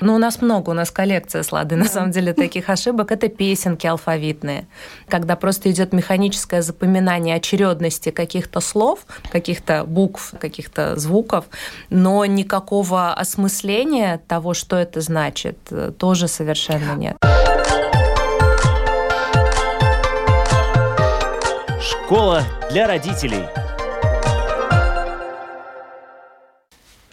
Ну, у нас много, у нас коллекция слады, на самом деле, таких ошибок. Это песенки алфавитные, когда просто идет механическое запоминание очередности каких-то слов, каких-то букв, каких-то звуков, но никакого осмысления того, что это значит, тоже совершенно нет. Школа для родителей.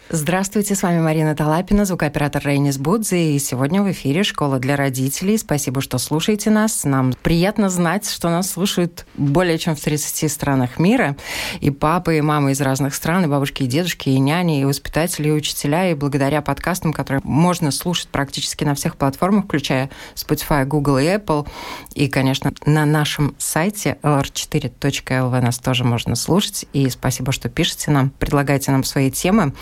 Здравствуйте, с вами Марина Талапина, звукооператор Рейнис Будзи. И сегодня в эфире «Школа для родителей». Спасибо, что слушаете нас. Нам приятно знать, что нас слушают более чем в 30 странах мира. И папы, и мамы из разных стран, и бабушки, и дедушки, и няни, и воспитатели, и учителя. И благодаря подкастам, которые можно слушать практически на всех платформах, включая Spotify, Google и Apple. И, конечно, на нашем сайте lr4.lv нас тоже можно слушать. И спасибо, что пишете нам, предлагаете нам свои темы.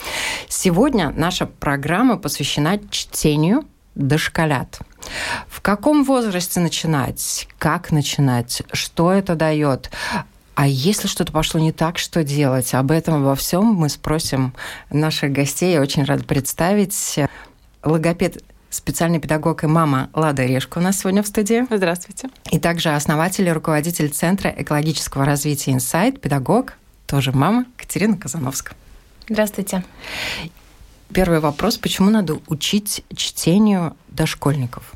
Сегодня наша программа посвящена чтению дошколят. В каком возрасте начинать? Как начинать? Что это дает? А если что-то пошло не так, что делать? Об этом обо всем мы спросим наших гостей. Я очень рада представить логопед специальный педагог и мама Лада Решка у нас сегодня в студии. Здравствуйте. И также основатель и руководитель Центра экологического развития «Инсайт», педагог, тоже мама Катерина Казановская. Здравствуйте. Первый вопрос. Почему надо учить чтению дошкольников?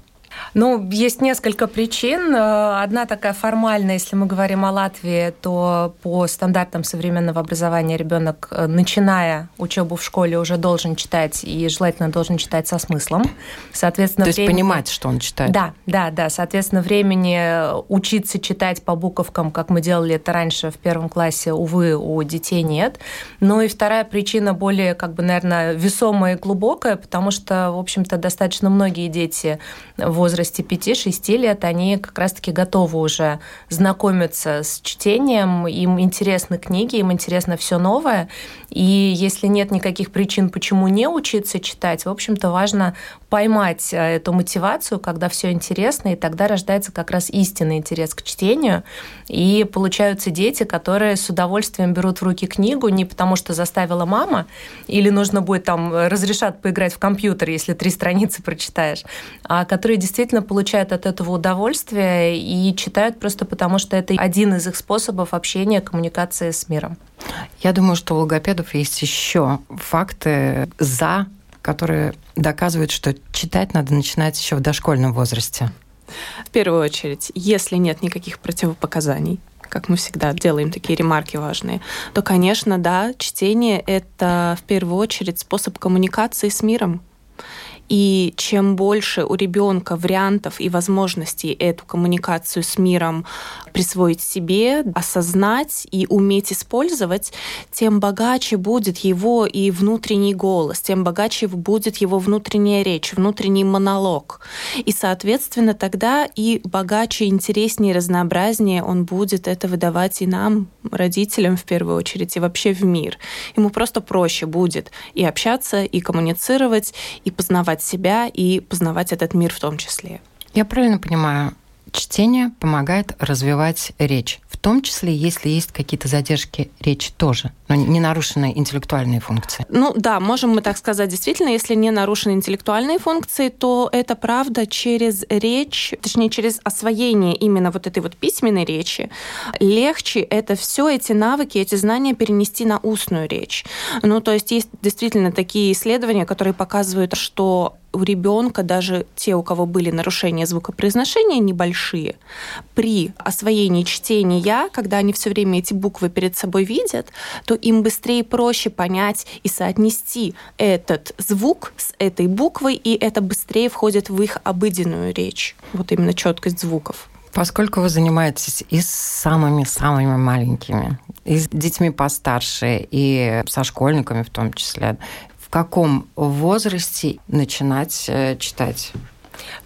Ну, есть несколько причин. Э, одна такая формальная, если мы говорим о Латвии, то по стандартам современного образования ребенок, э, начиная учебу в школе, уже должен читать и желательно должен читать со смыслом. Соответственно, то есть времени... понимать, что он читает. Да, да, да. Соответственно, времени учиться читать по буковкам, как мы делали это раньше в первом классе, увы, у детей нет. Ну и вторая причина более, как бы, наверное, весомая и глубокая, потому что, в общем-то, достаточно многие дети в возрасте 5-6 лет, они как раз-таки готовы уже знакомиться с чтением, им интересны книги, им интересно все новое. И если нет никаких причин, почему не учиться читать, в общем-то, важно поймать э, эту мотивацию, когда все интересно, и тогда рождается как раз истинный интерес к чтению. И получаются дети, которые с удовольствием берут в руки книгу не потому, что заставила мама, или нужно будет там разрешат поиграть в компьютер, если три страницы прочитаешь, а которые действительно действительно получают от этого удовольствие и читают просто потому, что это один из их способов общения, коммуникации с миром. Я думаю, что у логопедов есть еще факты за, которые доказывают, что читать надо начинать еще в дошкольном возрасте. В первую очередь, если нет никаких противопоказаний, как мы всегда делаем такие ремарки важные, то, конечно, да, чтение — это в первую очередь способ коммуникации с миром. И чем больше у ребенка вариантов и возможностей эту коммуникацию с миром присвоить себе, осознать и уметь использовать, тем богаче будет его и внутренний голос, тем богаче будет его внутренняя речь, внутренний монолог. И, соответственно, тогда и богаче, интереснее, разнообразнее он будет это выдавать и нам, родителям в первую очередь, и вообще в мир. Ему просто проще будет и общаться, и коммуницировать, и познавать познавать себя и познавать этот мир в том числе. Я правильно понимаю, чтение помогает развивать речь в том числе, если есть какие-то задержки речи тоже, но не нарушенные интеллектуальные функции. Ну да, можем мы так сказать. Действительно, если не нарушены интеллектуальные функции, то это правда через речь, точнее, через освоение именно вот этой вот письменной речи, легче это все, эти навыки, эти знания перенести на устную речь. Ну, то есть есть действительно такие исследования, которые показывают, что у ребенка, даже те, у кого были нарушения звукопроизношения небольшие, при освоении чтения, когда они все время эти буквы перед собой видят, то им быстрее и проще понять и соотнести этот звук с этой буквой, и это быстрее входит в их обыденную речь. Вот именно четкость звуков. Поскольку вы занимаетесь и с самыми-самыми маленькими, и с детьми постарше, и со школьниками в том числе, в каком возрасте начинать э, читать?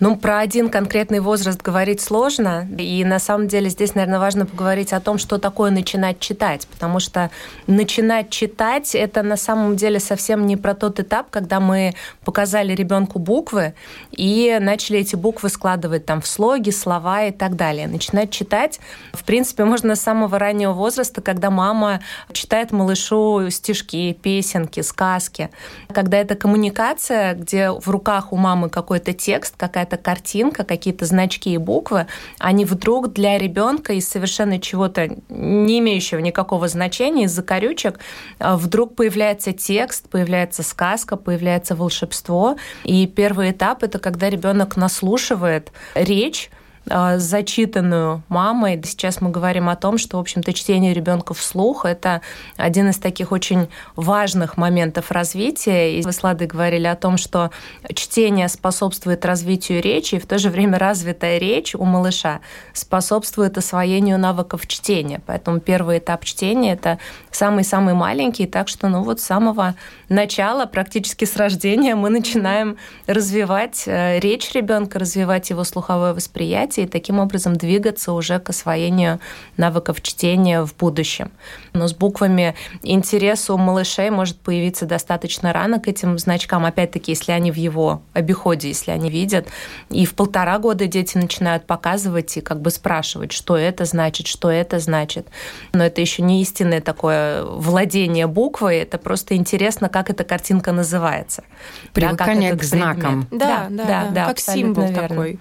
Ну, про один конкретный возраст говорить сложно. И на самом деле здесь, наверное, важно поговорить о том, что такое начинать читать. Потому что начинать читать это на самом деле совсем не про тот этап, когда мы показали ребенку буквы и начали эти буквы складывать там в слоги, слова и так далее. Начинать читать, в принципе, можно с самого раннего возраста, когда мама читает малышу стишки, песенки, сказки. Когда это коммуникация, где в руках у мамы какой-то текст, какая-то картинка, какие-то значки и буквы, они вдруг для ребенка из совершенно чего-то не имеющего никакого значения, из-за корючек, а, вдруг появляется текст, появляется сказка, появляется волшебство. И первый этап это когда ребенок наслушивает речь, зачитанную мамой. Сейчас мы говорим о том, что, в общем-то, чтение ребенка вслух – это один из таких очень важных моментов развития. И вы с Ладой говорили о том, что чтение способствует развитию речи, и в то же время развитая речь у малыша способствует освоению навыков чтения. Поэтому первый этап чтения – это самый-самый маленький, так что, ну вот с самого начала, практически с рождения, мы начинаем развивать э, речь ребенка, развивать его слуховое восприятие, и таким образом двигаться уже к освоению навыков чтения в будущем. Но с буквами интерес у малышей может появиться достаточно рано к этим значкам, опять-таки, если они в его обиходе, если они видят. И в полтора года дети начинают показывать и как бы спрашивать, что это значит, что это значит. Но это еще не истинное такое владение буквой, это просто интересно, как эта картинка называется. Привыкание да, к знакам. Да, да, да, да, да, как символ верно. такой.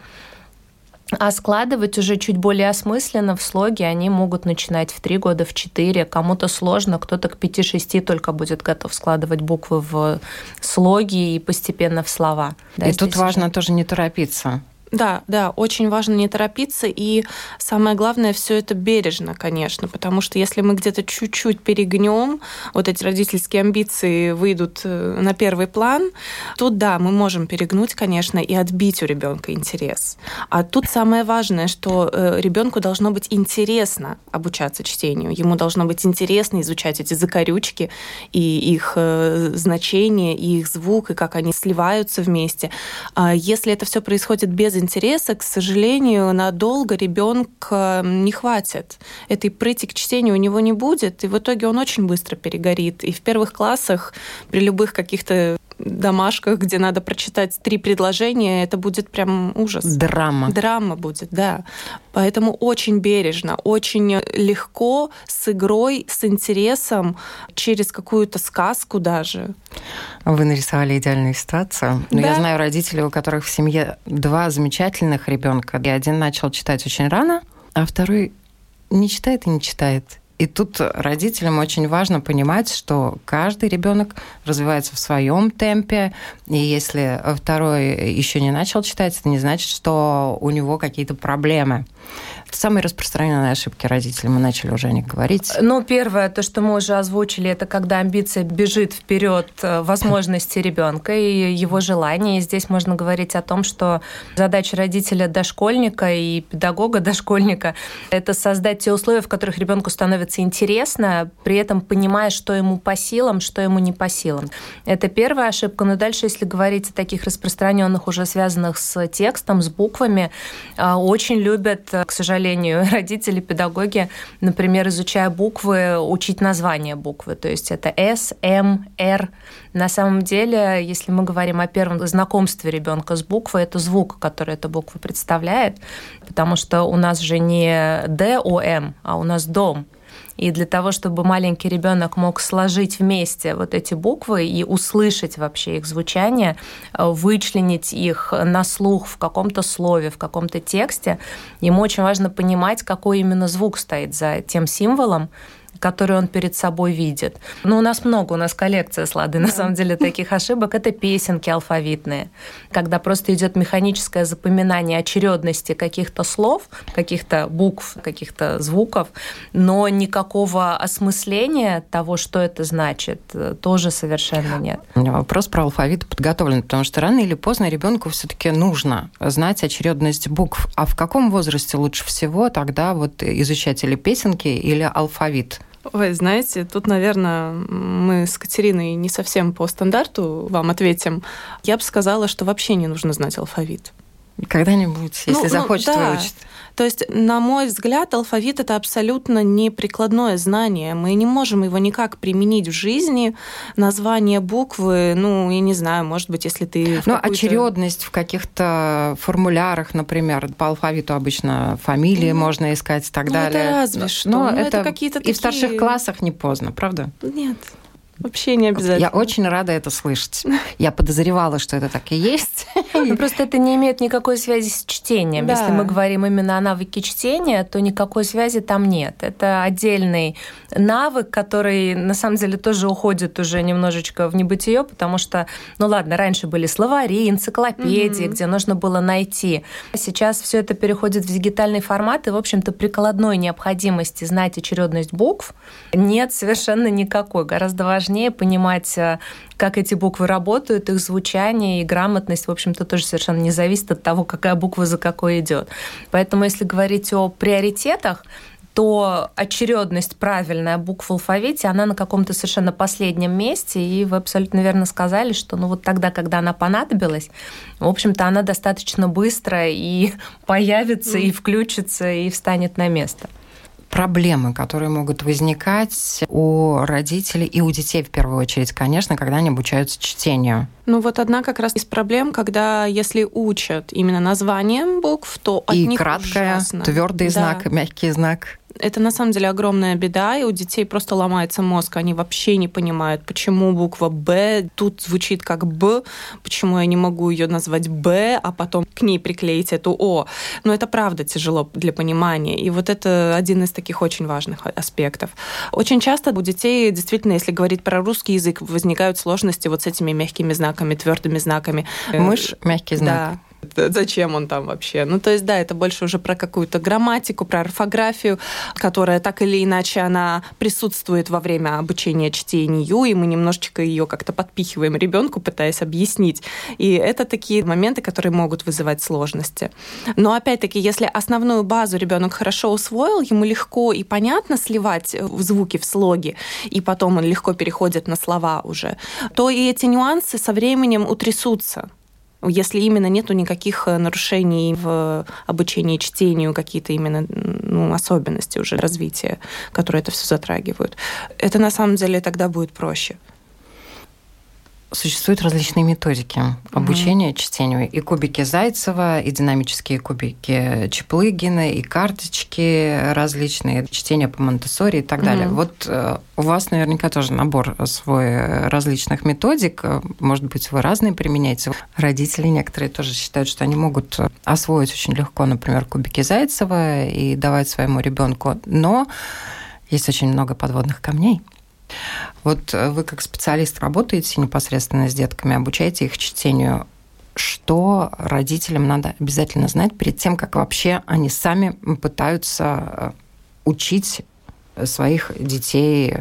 А складывать уже чуть более осмысленно в слоги они могут начинать в три года, в четыре. Кому-то сложно, кто-то к пяти-шести только будет готов складывать буквы в слоги и постепенно в слова. Да, и тут важно уже... тоже не торопиться. Да, да, очень важно не торопиться, и самое главное, все это бережно, конечно, потому что если мы где-то чуть-чуть перегнем, вот эти родительские амбиции выйдут э, на первый план, тут да, мы можем перегнуть, конечно, и отбить у ребенка интерес. А тут самое важное, что э, ребенку должно быть интересно обучаться чтению, ему должно быть интересно изучать эти закорючки и их э, значение, и их звук, и как они сливаются вместе. А если это все происходит без интереса, к сожалению, надолго ребенка не хватит. Этой прыти к чтению у него не будет, и в итоге он очень быстро перегорит. И в первых классах при любых каких-то домашках, где надо прочитать три предложения, это будет прям ужас. Драма. Драма будет, да. Поэтому очень бережно, очень легко, с игрой, с интересом, через какую-то сказку даже. Вы нарисовали идеальную ситуацию. Но да. я знаю родителей, у которых в семье два замечательных ребенка. И один начал читать очень рано, а второй не читает и не читает. И тут родителям очень важно понимать, что каждый ребенок развивается в своем темпе, и если второй еще не начал читать, это не значит, что у него какие-то проблемы. Самые распространенные ошибки родителей, мы начали уже о них говорить. Ну, первое, то, что мы уже озвучили, это когда амбиция бежит вперед э, возможности ребенка и его желания. И здесь можно говорить о том, что задача родителя дошкольника и педагога дошкольника – это создать те условия, в которых ребенку становится интересно, при этом понимая, что ему по силам, что ему не по силам. Это первая ошибка. Но дальше, если говорить о таких распространенных, уже связанных с текстом, с буквами, э, очень любят, э, к сожалению, родители, педагоги, например, изучая буквы, учить название буквы. То есть это S, M, R. На самом деле, если мы говорим о первом знакомстве ребенка с буквой, это звук, который эта буква представляет, потому что у нас же не D, O, M, а у нас дом. И для того, чтобы маленький ребенок мог сложить вместе вот эти буквы и услышать вообще их звучание, э, вычленить их на слух в каком-то слове, в каком-то тексте, ему очень важно понимать, какой именно звук стоит за тем символом, который он перед собой видит. Ну, у нас много, у нас коллекция с Ладой, на самом деле, таких ошибок. Это песенки алфавитные, когда просто идет механическое запоминание очередности каких-то слов, каких-то букв, каких-то звуков, но никакого осмысления того, что это значит, тоже совершенно нет. У меня вопрос про алфавит подготовлен, потому что рано или поздно ребенку все-таки нужно знать очередность букв. А в каком возрасте лучше всего тогда вот изучать или песенки, или алфавит? Ой, знаете, тут, наверное, мы с Катериной не совсем по стандарту вам ответим. Я бы сказала, что вообще не нужно знать алфавит. Когда-нибудь, если ну, ну захочет ну, да. выучить. То есть, на мой взгляд, алфавит это абсолютно не прикладное знание. Мы не можем его никак применить в жизни. Название буквы, ну, я не знаю, может быть, если ты... Ну, очередность в каких-то формулярах, например, по алфавиту обычно фамилии ну, можно искать и так ну, далее. Это разве что. Но ну, это, это какие-то и такие... в старших классах не поздно, правда? Нет. Вообще не обязательно. Я очень рада это слышать. Я подозревала, что это так и есть. Ну, просто это не имеет никакой связи с чтением. Да. Если мы говорим именно о навыке чтения, то никакой связи там нет. Это отдельный навык, который на самом деле тоже уходит уже немножечко в небытие, потому что, ну ладно, раньше были словари, энциклопедии, угу. где нужно было найти. Сейчас все это переходит в дигитальный формат, и, в общем-то, прикладной необходимости знать очередность букв нет совершенно никакой. Гораздо важнее понимать, э, как эти буквы работают, их звучание и грамотность, в общем-то, тоже совершенно не зависит от того, какая буква за какой идет. Поэтому, если говорить о приоритетах, то очередность правильная букв в алфавите, она на каком-то совершенно последнем месте, и вы абсолютно верно сказали, что ну вот тогда, когда она понадобилась, в общем-то, она достаточно быстро и появится, и включится, и встанет на место проблемы, которые могут возникать у родителей и у детей в первую очередь, конечно, когда они обучаются чтению? Ну вот одна как раз из проблем, когда если учат именно названием букв, то от и них краткая, ужасно. твердый да. знак, мягкий знак. Это на самом деле огромная беда, и у детей просто ломается мозг. Они вообще не понимают, почему буква «Б» тут звучит как «Б», почему я не могу ее назвать «Б», а потом к ней приклеить эту «О». Но это правда тяжело для понимания. И вот это один из таких очень важных аспектов. Очень часто у детей, действительно, если говорить про русский язык, возникают сложности вот с этими мягкими знаками, твердыми знаками. Мышь – мягкий знак. Да. Зачем он там вообще? Ну, то есть, да, это больше уже про какую-то грамматику, про орфографию, которая так или иначе она присутствует во время обучения чтению, и мы немножечко ее как-то подпихиваем ребенку, пытаясь объяснить. И это такие моменты, которые могут вызывать сложности. Но опять-таки, если основную базу ребенок хорошо усвоил, ему легко и понятно сливать звуки в слоги, и потом он легко переходит на слова уже, то и эти нюансы со временем утрясутся если именно нету никаких э, нарушений в обучении чтению, какие-то именно ну, особенности уже развития, которые это все затрагивают, это на самом деле тогда будет проще. Существуют различные методики обучения mm-hmm. чтению. И кубики Зайцева, и динамические кубики Чеплыгина, и карточки различные, чтение по монте и так mm-hmm. далее. Вот э, у вас наверняка тоже набор свой различных методик. Может быть, вы разные применяете. Родители некоторые тоже считают, что они могут освоить очень легко, например, кубики Зайцева и давать своему ребенку. Но есть очень много подводных камней. Вот э, вы как специалист работаете непосредственно с детками, обучаете их чтению. Что родителям надо обязательно знать перед тем, как вообще они сами пытаются э, учить своих детей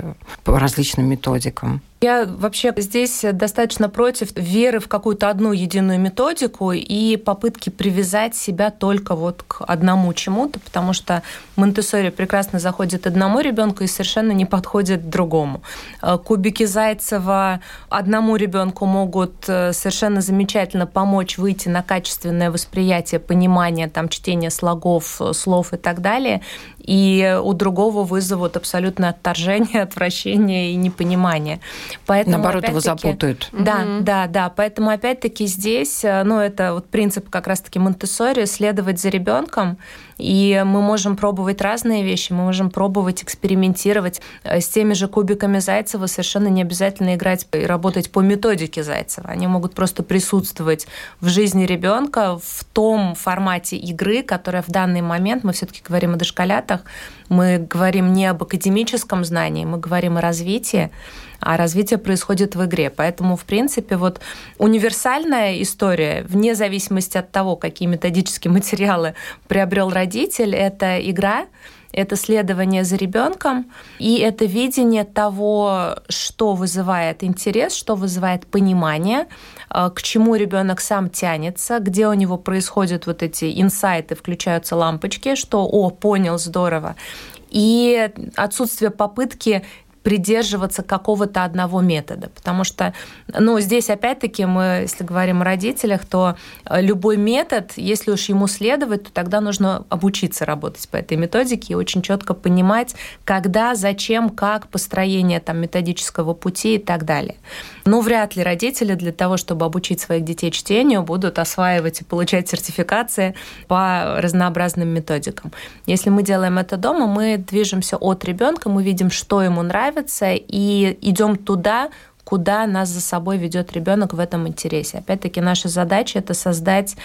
по различным методикам? Я вообще здесь достаточно против веры в какую-то одну единую методику и попытки привязать себя только вот к одному чему-то, потому что монте прекрасно заходит одному ребенку и совершенно не подходит другому. Э, кубики Зайцева одному ребенку могут э, совершенно замечательно помочь выйти на качественное восприятие, понимание, там, чтение слогов, слов и так далее, и у другого вызовут абсолютное отторжение, отвращение и непонимание. Поэтому, Наоборот, его запутают. Да, mm да, да. Поэтому, опять-таки, здесь, э, ну, это вот принцип как раз-таки монте следовать за ребенком, и мы можем пробовать разные вещи, мы можем пробовать экспериментировать э, с теми же кубиками Зайцева. Совершенно не обязательно играть и работать по методике Зайцева. Они могут просто присутствовать в жизни ребенка в том формате игры, которая в данный момент, мы все-таки говорим о дошколятах, мы говорим не об академическом знании, мы говорим о развитии а развитие происходит в игре. Поэтому, в принципе, вот универсальная история, вне зависимости от того, какие методические материалы приобрел родитель, это игра, это следование за ребенком, и это видение того, что вызывает интерес, что вызывает понимание, э, к чему ребенок сам тянется, где у него происходят вот эти инсайты, включаются лампочки, что «О, понял, здорово». И отсутствие попытки придерживаться какого-то одного метода. Потому что, ну, здесь опять-таки мы, если говорим о родителях, то э, любой метод, если уж ему следовать, то тогда нужно обучиться работать по этой методике и очень четко понимать, когда, зачем, как, построение там, методического пути и так далее. Ну, вряд ли родители для того, чтобы обучить своих детей чтению, будут осваивать и получать сертификации по разнообразным методикам. Если мы делаем это дома, мы движемся от ребенка, мы видим, что ему нравится, и идем туда, куда нас за собой ведет ребенок в этом интересе. Опять-таки, наша задача это создать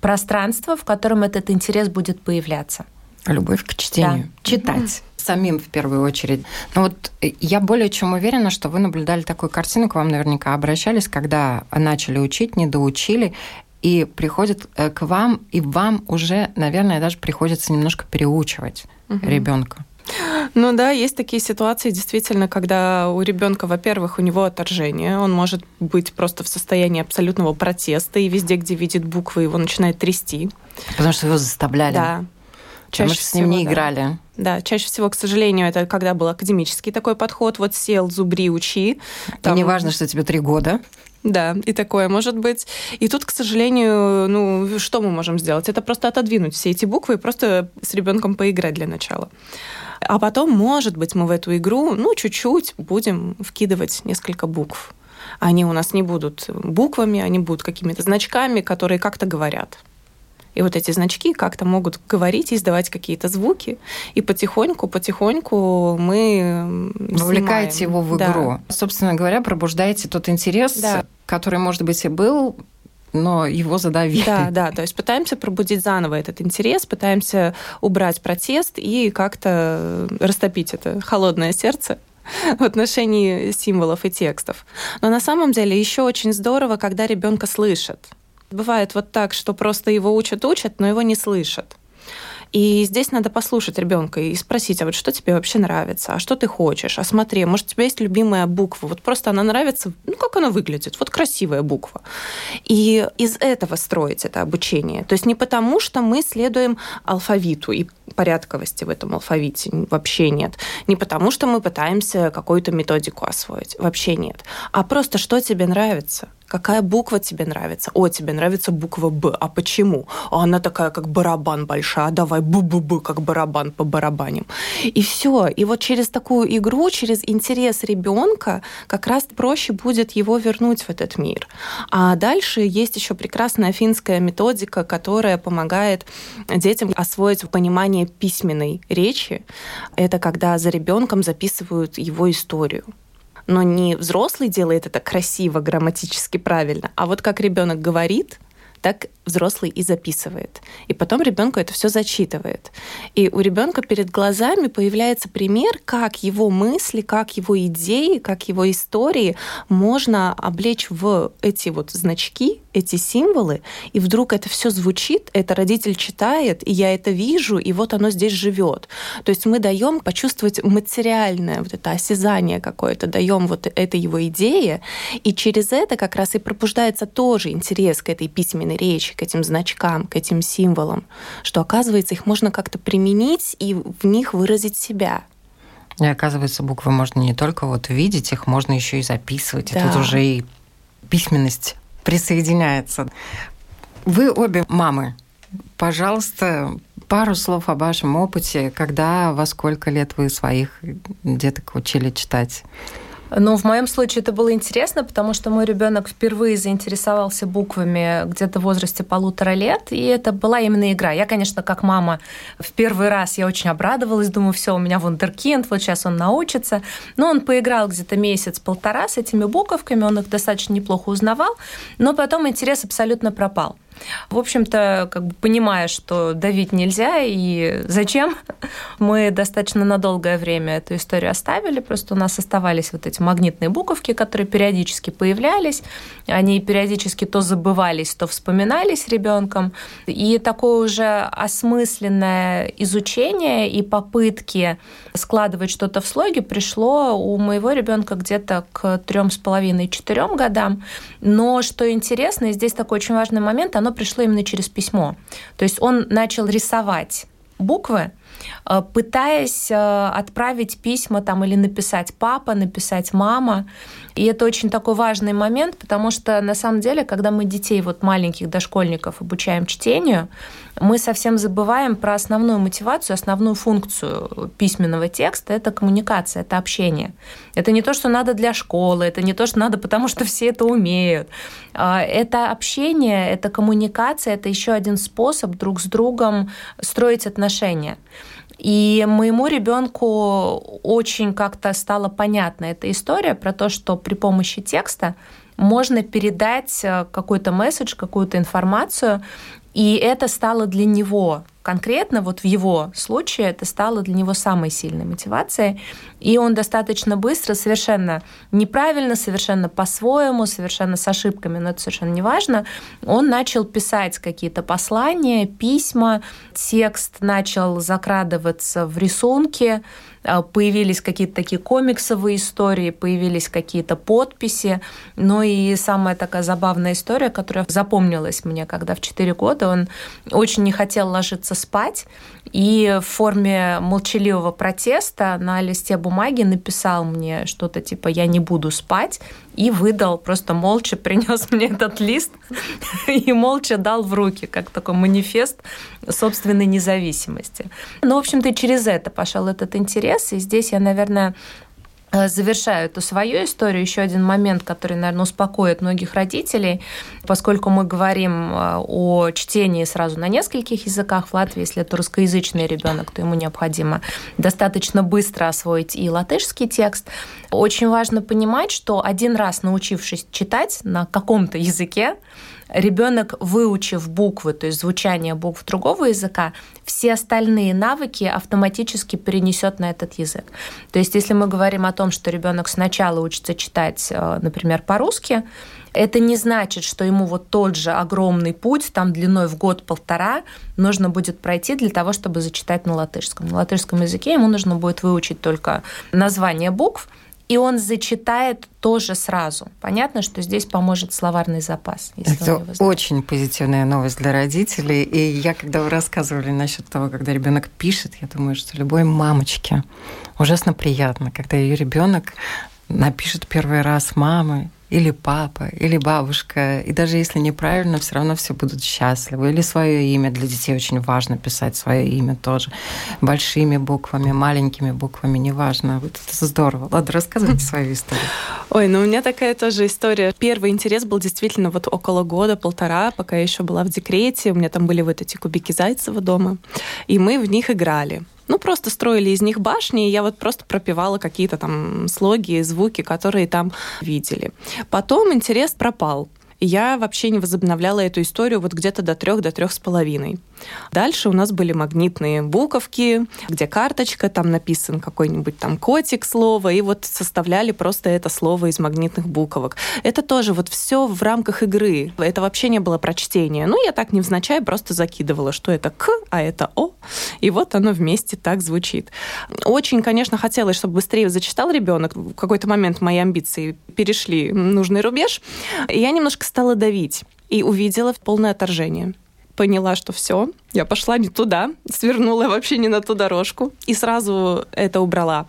пространство, в котором этот интерес будет появляться. Любовь к чтению. Да. Читать самим в первую очередь. Но вот я более чем уверена, что вы наблюдали такую картину, к вам наверняка обращались, когда начали учить, не доучили, и приходят э, к вам, и вам уже, наверное, даже приходится немножко переучивать угу. ребенка. Ну да, есть такие ситуации, действительно, когда у ребенка, во-первых, у него отторжение, он может быть просто в состоянии абсолютного протеста, и везде, где видит буквы, его начинает трясти. Потому что его заставляли. Да. Чаще Мы с ним всего, не да. играли. Да, чаще всего, к сожалению, это когда был академический такой подход, вот сел, зубри, учи. Там... И не важно, что тебе три года. Да, и такое может быть. И тут, к сожалению, ну, что мы можем сделать? Это просто отодвинуть все эти буквы и просто с ребенком поиграть для начала. А потом, может быть, мы в эту игру, ну, чуть-чуть будем вкидывать несколько букв. Они у нас не будут буквами, они будут какими-то значками, которые как-то говорят. И вот эти значки как-то могут говорить и издавать какие-то звуки. И потихоньку, потихоньку мы Вовлекаете снимаем. его в игру. Да. Собственно говоря, пробуждаете тот интерес, да. который, может быть, и был но его задавили. Да, да, то есть пытаемся пробудить заново этот интерес, пытаемся убрать протест и как-то растопить это холодное сердце в отношении символов и текстов. Но на самом деле еще очень здорово, когда ребенка слышат. Бывает вот так, что просто его учат-учат, но его не слышат. И здесь надо послушать ребенка и спросить, а вот что тебе вообще нравится, а что ты хочешь, а смотри, может, у тебя есть любимая буква, вот просто она нравится, ну, как она выглядит, вот красивая буква. И из этого строить это обучение. То есть не потому, что мы следуем алфавиту и порядковости в этом алфавите вообще нет. Не потому, что мы пытаемся какую-то методику освоить, вообще нет. А просто что тебе нравится – какая буква тебе нравится. О, тебе нравится буква Б. А почему? А она такая, как барабан большая. Давай бу-бу-бу, как барабан по барабаням. И все. И вот через такую игру, через интерес ребенка как раз проще будет его вернуть в этот мир. А дальше есть еще прекрасная финская методика, которая помогает детям освоить понимание письменной речи. Это когда за ребенком записывают его историю но не взрослый делает это красиво, грамматически правильно, а вот как ребенок говорит, так взрослый и записывает. И потом ребенку это все зачитывает. И у ребенка перед глазами появляется пример, как его мысли, как его идеи, как его истории можно облечь в эти вот значки, эти символы, и вдруг это все звучит, это родитель читает, и я это вижу, и вот оно здесь живет. То есть мы даем почувствовать материальное вот это осязание какое-то, даем вот этой его идее, и через это как раз и пробуждается тоже интерес к этой письменной речи, к этим значкам, к этим символам, что оказывается их можно как-то применить и в них выразить себя. И оказывается, буквы можно не только вот видеть, их можно еще и записывать. Да. И тут уже и письменность присоединяется. Вы обе мамы. Пожалуйста, пару слов о вашем опыте, когда, во сколько лет вы своих деток учили читать? Но в моем случае это было интересно, потому что мой ребенок впервые заинтересовался буквами где-то в возрасте полутора лет, и это была именно игра. Я, конечно, как мама в первый раз я очень обрадовалась, думаю, все, у меня вундеркинд, вот сейчас он научится. Но он поиграл где-то месяц-полтора с этими буковками, он их достаточно неплохо узнавал, но потом интерес абсолютно пропал. В общем-то, как бы понимая, что давить нельзя и зачем, мы достаточно на долгое время эту историю оставили. Просто у нас оставались вот эти магнитные буковки, которые периодически появлялись. Они периодически то забывались, то вспоминались ребенком. И такое уже осмысленное изучение и попытки складывать что-то в слоги пришло у моего ребенка где-то к трем с половиной-четырем годам. Но что интересно, и здесь такой очень важный момент, оно пришло именно через письмо. То есть он начал рисовать буквы, э, пытаясь э, отправить письма там или написать папа, написать мама. И это очень такой важный момент, потому что на самом деле, когда мы детей вот маленьких дошкольников обучаем чтению, мы совсем забываем про основную мотивацию, основную функцию письменного текста. Это коммуникация, это общение. Это не то, что надо для школы, это не то, что надо, потому что все это умеют. А, это общение, это коммуникация, это еще один способ друг с другом строить отношения. И моему ребенку очень как-то стала понятна эта история про то, что при помощи текста можно передать э, какой-то месседж, какую-то информацию, и это стало для него конкретно, вот в его случае, это стало для него самой сильной мотивацией. И он достаточно быстро, совершенно неправильно, совершенно по-своему, совершенно с ошибками, но это совершенно не важно, он начал писать какие-то послания, письма, текст начал закрадываться в рисунки, появились какие-то такие комиксовые истории, появились какие-то подписи. Ну и самая такая забавная история, которая запомнилась мне, когда в 4 года он очень не хотел ложиться спать, и в форме молчаливого протеста на листе бумаги написал мне что-то типа «я не буду спать», и выдал, просто молча принес мне этот лист и молча дал в руки, как такой манифест собственной независимости. Ну, в общем-то, через это пошел этот интерес, и здесь я, наверное, Э, завершаю эту свою историю, еще один момент, который, наверное, успокоит многих родителей, поскольку мы говорим э, о чтении сразу на нескольких языках в Латвии, если это русскоязычный ребенок, то ему необходимо достаточно быстро освоить и латышский текст. Очень важно понимать, что один раз научившись читать на каком-то языке, ребенок, выучив буквы, то есть звучание букв другого языка, все остальные навыки автоматически перенесет на этот язык. То есть, если мы говорим о том, что ребенок сначала учится читать, э, например, по-русски, это не значит, что ему вот тот же огромный путь, там длиной в год-полтора, нужно будет пройти для того, чтобы зачитать на латышском. На латышском языке ему нужно будет выучить только название букв, и он зачитает тоже сразу. Понятно, что здесь поможет словарный запас. Это очень позитивная новость для родителей. И я, когда вы рассказывали насчет того, когда ребенок пишет, я думаю, что любой мамочке ужасно приятно, когда ее ребенок напишет первый раз мамы или папа, или бабушка. И даже если неправильно, все равно все будут счастливы. Или свое имя. Для детей очень важно писать свое имя тоже. Большими буквами, маленькими буквами, неважно. Вот это здорово. Ладно, рассказывайте свою историю. Ой, ну у меня такая тоже история. Первый интерес был действительно вот около года, полтора, пока я еще была в декрете. У меня там были вот эти кубики Зайцева дома. И мы в них играли. Ну, просто строили из них башни, и я вот просто пропивала какие-то там слоги, звуки, которые там видели. Потом интерес пропал я вообще не возобновляла эту историю вот где-то до трех, до трех с половиной. Дальше у нас были магнитные буковки, где карточка, там написан какой-нибудь там котик слово, и вот составляли просто это слово из магнитных буковок. Это тоже вот все в рамках игры. Это вообще не было прочтения. Ну, я так невзначай просто закидывала, что это К, а это О, и вот оно вместе так звучит. Очень, конечно, хотелось, чтобы быстрее зачитал ребенок. В какой-то момент мои амбиции перешли нужный рубеж. И я немножко стала давить и увидела полное отторжение поняла, что все, я пошла не туда, свернула вообще не на ту дорожку и сразу это убрала.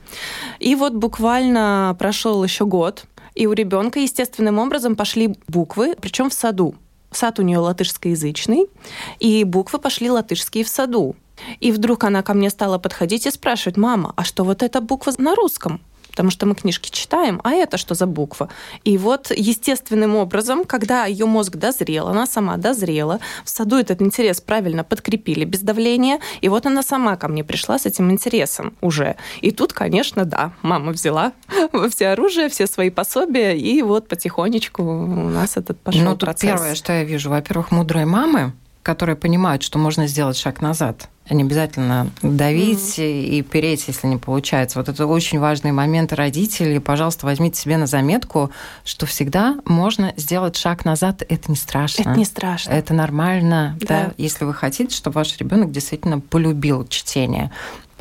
И вот буквально прошел еще год, и у ребенка естественным образом пошли буквы, причем в саду. Сад у нее латышскоязычный, и буквы пошли латышские в саду. И вдруг она ко мне стала подходить и спрашивать, мама, а что вот эта буква на русском? Потому что мы книжки читаем, а это что за буква? И вот естественным образом, когда ее мозг дозрел, она сама дозрела, в саду этот интерес правильно подкрепили без давления, и вот она сама ко мне пришла с этим интересом уже. И тут, конечно, да, мама взяла все оружие, все свои пособия, и вот потихонечку у нас этот пошел ну, тут процесс. Первое, что я вижу, во-первых, мудрые мамы, которые понимают, что можно сделать шаг назад. Не обязательно давить mm-hmm. и переть, если не получается. Вот это очень важный момент родителей. Пожалуйста, возьмите себе на заметку, что всегда можно сделать шаг назад. Это не страшно. Это не страшно. Это нормально, да. да если вы хотите, чтобы ваш ребенок действительно полюбил чтение.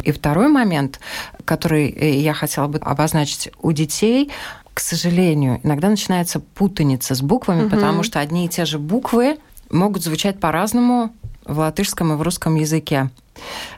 И второй момент, который э, я хотела бы обозначить у детей, к сожалению, иногда начинается путаница с буквами, угу. потому что одни и те же буквы могут звучать по-разному в латышском и в русском языке.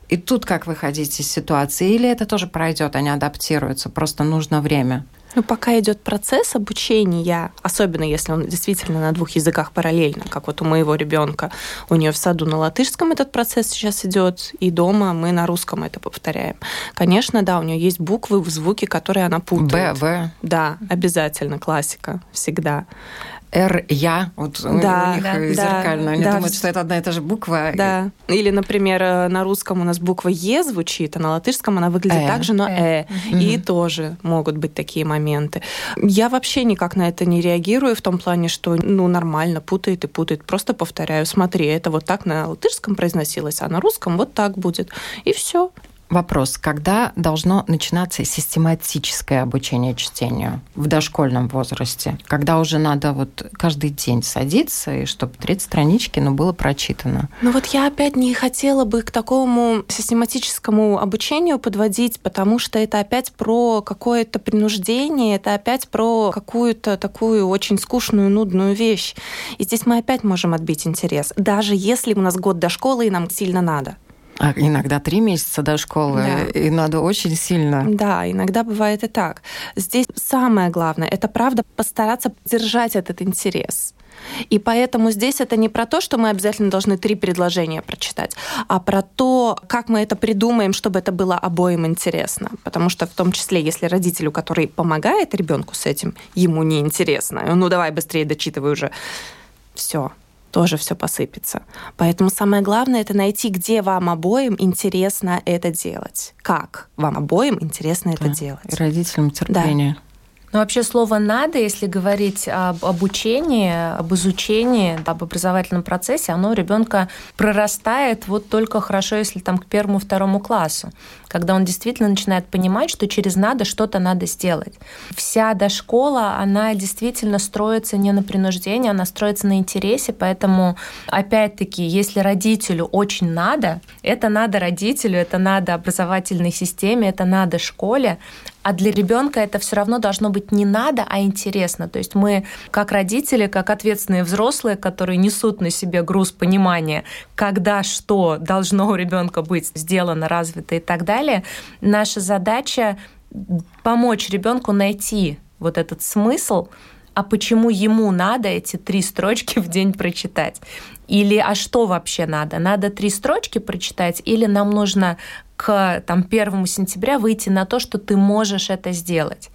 И тут как выходить из ситуации? Или это тоже пройдет, они адаптируются, просто нужно время? Ну, пока идет процесс обучения, особенно если он действительно на двух языках параллельно, как вот у моего ребенка, у нее в саду на латышском этот процесс сейчас идет, и дома мы на русском это повторяем. Конечно, да, у нее есть буквы, звуки, которые она путает. Б, В. Да, обязательно, классика, всегда. Р, Я, вот Да, у них да, зеркально. Они да. думают, что это одна и та же буква. Да. Или, например, э, на русском у нас буква Е звучит, а на латышском она выглядит Э. так же, но Э. И тоже могут быть такие моменты. Я вообще никак на это не реагирую в том плане, что ну нормально, путает и путает. Просто повторяю, смотри, это вот так на латышском произносилось, а на русском вот так будет. И все. Вопрос, когда должно начинаться систематическое обучение чтению в дошкольном возрасте? Когда уже надо вот каждый день садиться, и чтобы 30 странички, но было прочитано? Ну вот я опять не хотела бы к такому систематическому обучению подводить, потому что это опять про какое-то принуждение, это опять про какую-то такую очень скучную, нудную вещь. И здесь мы опять можем отбить интерес, даже если у нас год до школы и нам сильно надо. А иногда три месяца до школы, Да. и надо очень сильно. Да, иногда бывает и так. Здесь самое главное, это правда постараться держать этот интерес. И поэтому здесь это не про то, что мы обязательно должны три предложения прочитать, а про то, как мы это придумаем, чтобы это было обоим интересно. Потому что в том числе, если родителю, который помогает ребенку с этим, ему не интересно, ну давай быстрее дочитывай уже, все, тоже все посыпется. Поэтому самое главное это найти, где вам обоим интересно это делать. Как вам обоим интересно это Да. делать. И родителям терпение. Но вообще слово «надо», если говорить об обучении, об изучении, об образовательном процессе, оно у ребенка прорастает вот только хорошо, если там к первому-второму классу, когда он действительно начинает понимать, что через «надо» что-то надо сделать. Вся дошкола, она действительно строится не на принуждении, она строится на интересе, поэтому, опять-таки, если родителю очень надо, это надо родителю, это надо образовательной системе, это надо школе, а для ребенка это все равно должно быть не надо, а интересно. То есть мы, как родители, как ответственные взрослые, которые несут на себе груз понимания, когда что должно у ребенка быть сделано, развито и так далее, наша задача помочь ребенку найти вот этот смысл, а почему ему надо эти три строчки в день прочитать? Или а что вообще надо? Надо три строчки прочитать, или нам нужно к там, 1 сентября выйти на то, что ты можешь это сделать?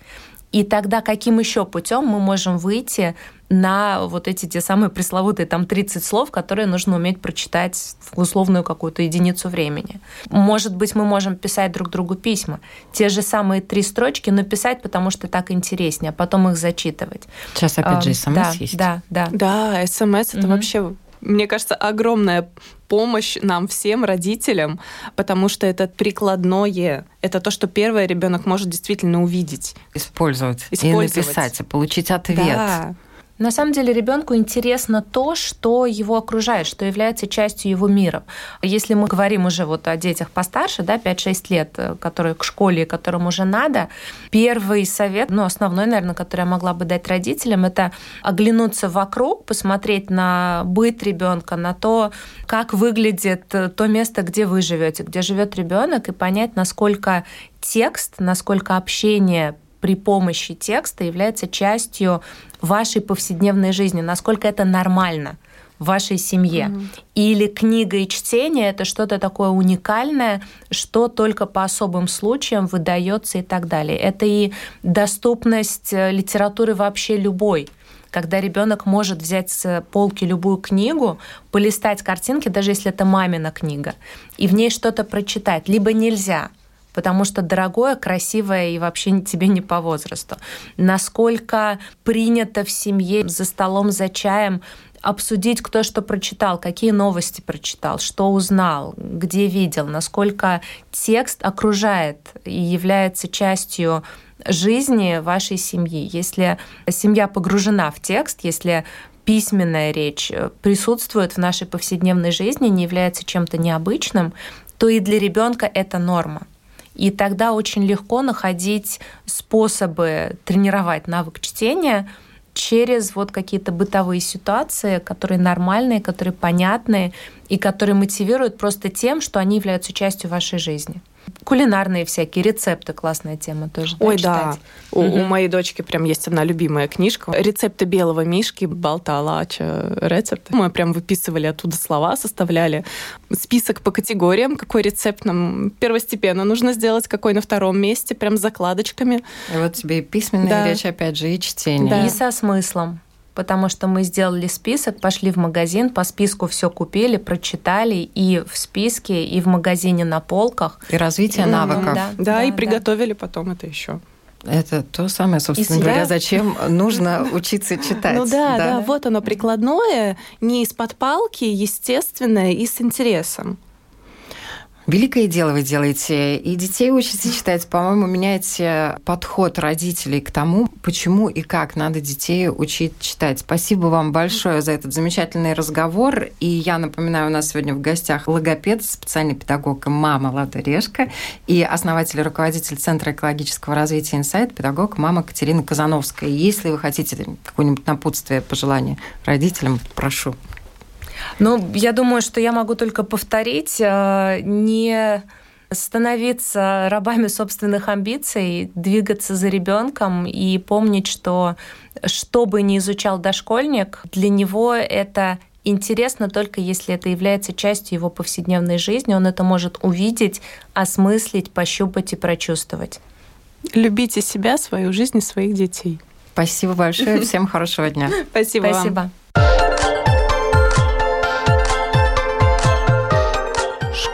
И тогда каким еще путем мы можем выйти на вот эти те самые пресловутые там 30 слов, которые нужно уметь прочитать в условную какую-то единицу времени. Может быть, мы можем писать друг другу письма. Те же самые три строчки, но писать, потому что так интереснее, а потом их зачитывать. Сейчас опять же А, смс да, есть. Да, да. Да, смс это Мгм. вообще, мне кажется, огромная помощь нам всем родителям, потому что это прикладное. Это то, что первый ребенок может действительно увидеть. Использовать. И Использовать. написать, и получить ответ. Да. На самом деле ребенку интересно то, что его окружает, что является частью его мира. Если мы говорим уже вот о детях постарше, да, 5-6 лет, э, которые к школе, которым уже надо, первый совет, ну, основной, наверное, который я могла бы дать родителям, это оглянуться вокруг, посмотреть на быт ребенка, на то, как выглядит э, то место, где вы живете, где живет ребенок, и понять, насколько текст, насколько общение при помощи текста является частью вашей повседневной жизни, насколько это нормально в вашей семье. Или книга и чтение это что-то такое уникальное, что только по особым случаям выдается и так далее. Это и доступность э, литературы вообще любой когда ребенок может взять с полки любую книгу, полистать картинки, даже если это мамина книга, и в ней что-то прочитать. Либо нельзя, потому что дорогое, красивое и вообще тебе не по возрасту. Насколько принято в семье за столом, за чаем обсудить, кто что прочитал, какие новости прочитал, что узнал, где видел, насколько текст окружает и является частью жизни вашей семьи. Если семья погружена в текст, если письменная речь присутствует в нашей повседневной жизни, не является чем-то необычным, то и для ребенка это норма. И тогда очень легко находить способы тренировать навык чтения через вот какие-то бытовые ситуации, которые нормальные, которые понятные, и которые мотивируют просто тем, что они являются частью вашей жизни. Кулинарные всякие рецепты, классная тема тоже. Ой, да. У, угу. у моей дочки прям есть одна любимая книжка. Рецепты белого мишки, болталача, рецепты. Мы прям выписывали оттуда слова, составляли список по категориям, какой рецепт нам первостепенно нужно сделать, какой на втором месте, прям с закладочками. И вот тебе и письменная да. речь, опять же, и чтение. Да. И со смыслом потому что мы сделали список, пошли в магазин, по списку все купили, прочитали и в списке, и в магазине на полках. И развитие и, навыков. Да, да, да, и приготовили да. потом это еще. Это то самое, собственно и говоря, зачем нужно учиться читать. Ну да, да, да, вот оно прикладное, не из-под палки, естественное и с интересом. Великое дело вы делаете. И детей учите читать. По-моему, меняете подход родителей к тому, почему и как надо детей учить читать. Спасибо вам большое за этот замечательный разговор. И я напоминаю, у нас сегодня в гостях логопед, специальный педагог мама Лада Решка и основатель и руководитель Центра экологического развития «Инсайт», педагог мама Катерина Казановская. Если вы хотите какое-нибудь напутствие, пожелание родителям, прошу. Ну, я думаю, что я могу только повторить, э, не становиться рабами собственных амбиций, двигаться за ребенком и помнить, что что бы ни изучал дошкольник, для него это интересно только если это является частью его повседневной жизни, он это может увидеть, осмыслить, пощупать и прочувствовать. Любите себя, свою жизнь и своих детей. Спасибо большое. Всем хорошего дня. Спасибо. Спасибо.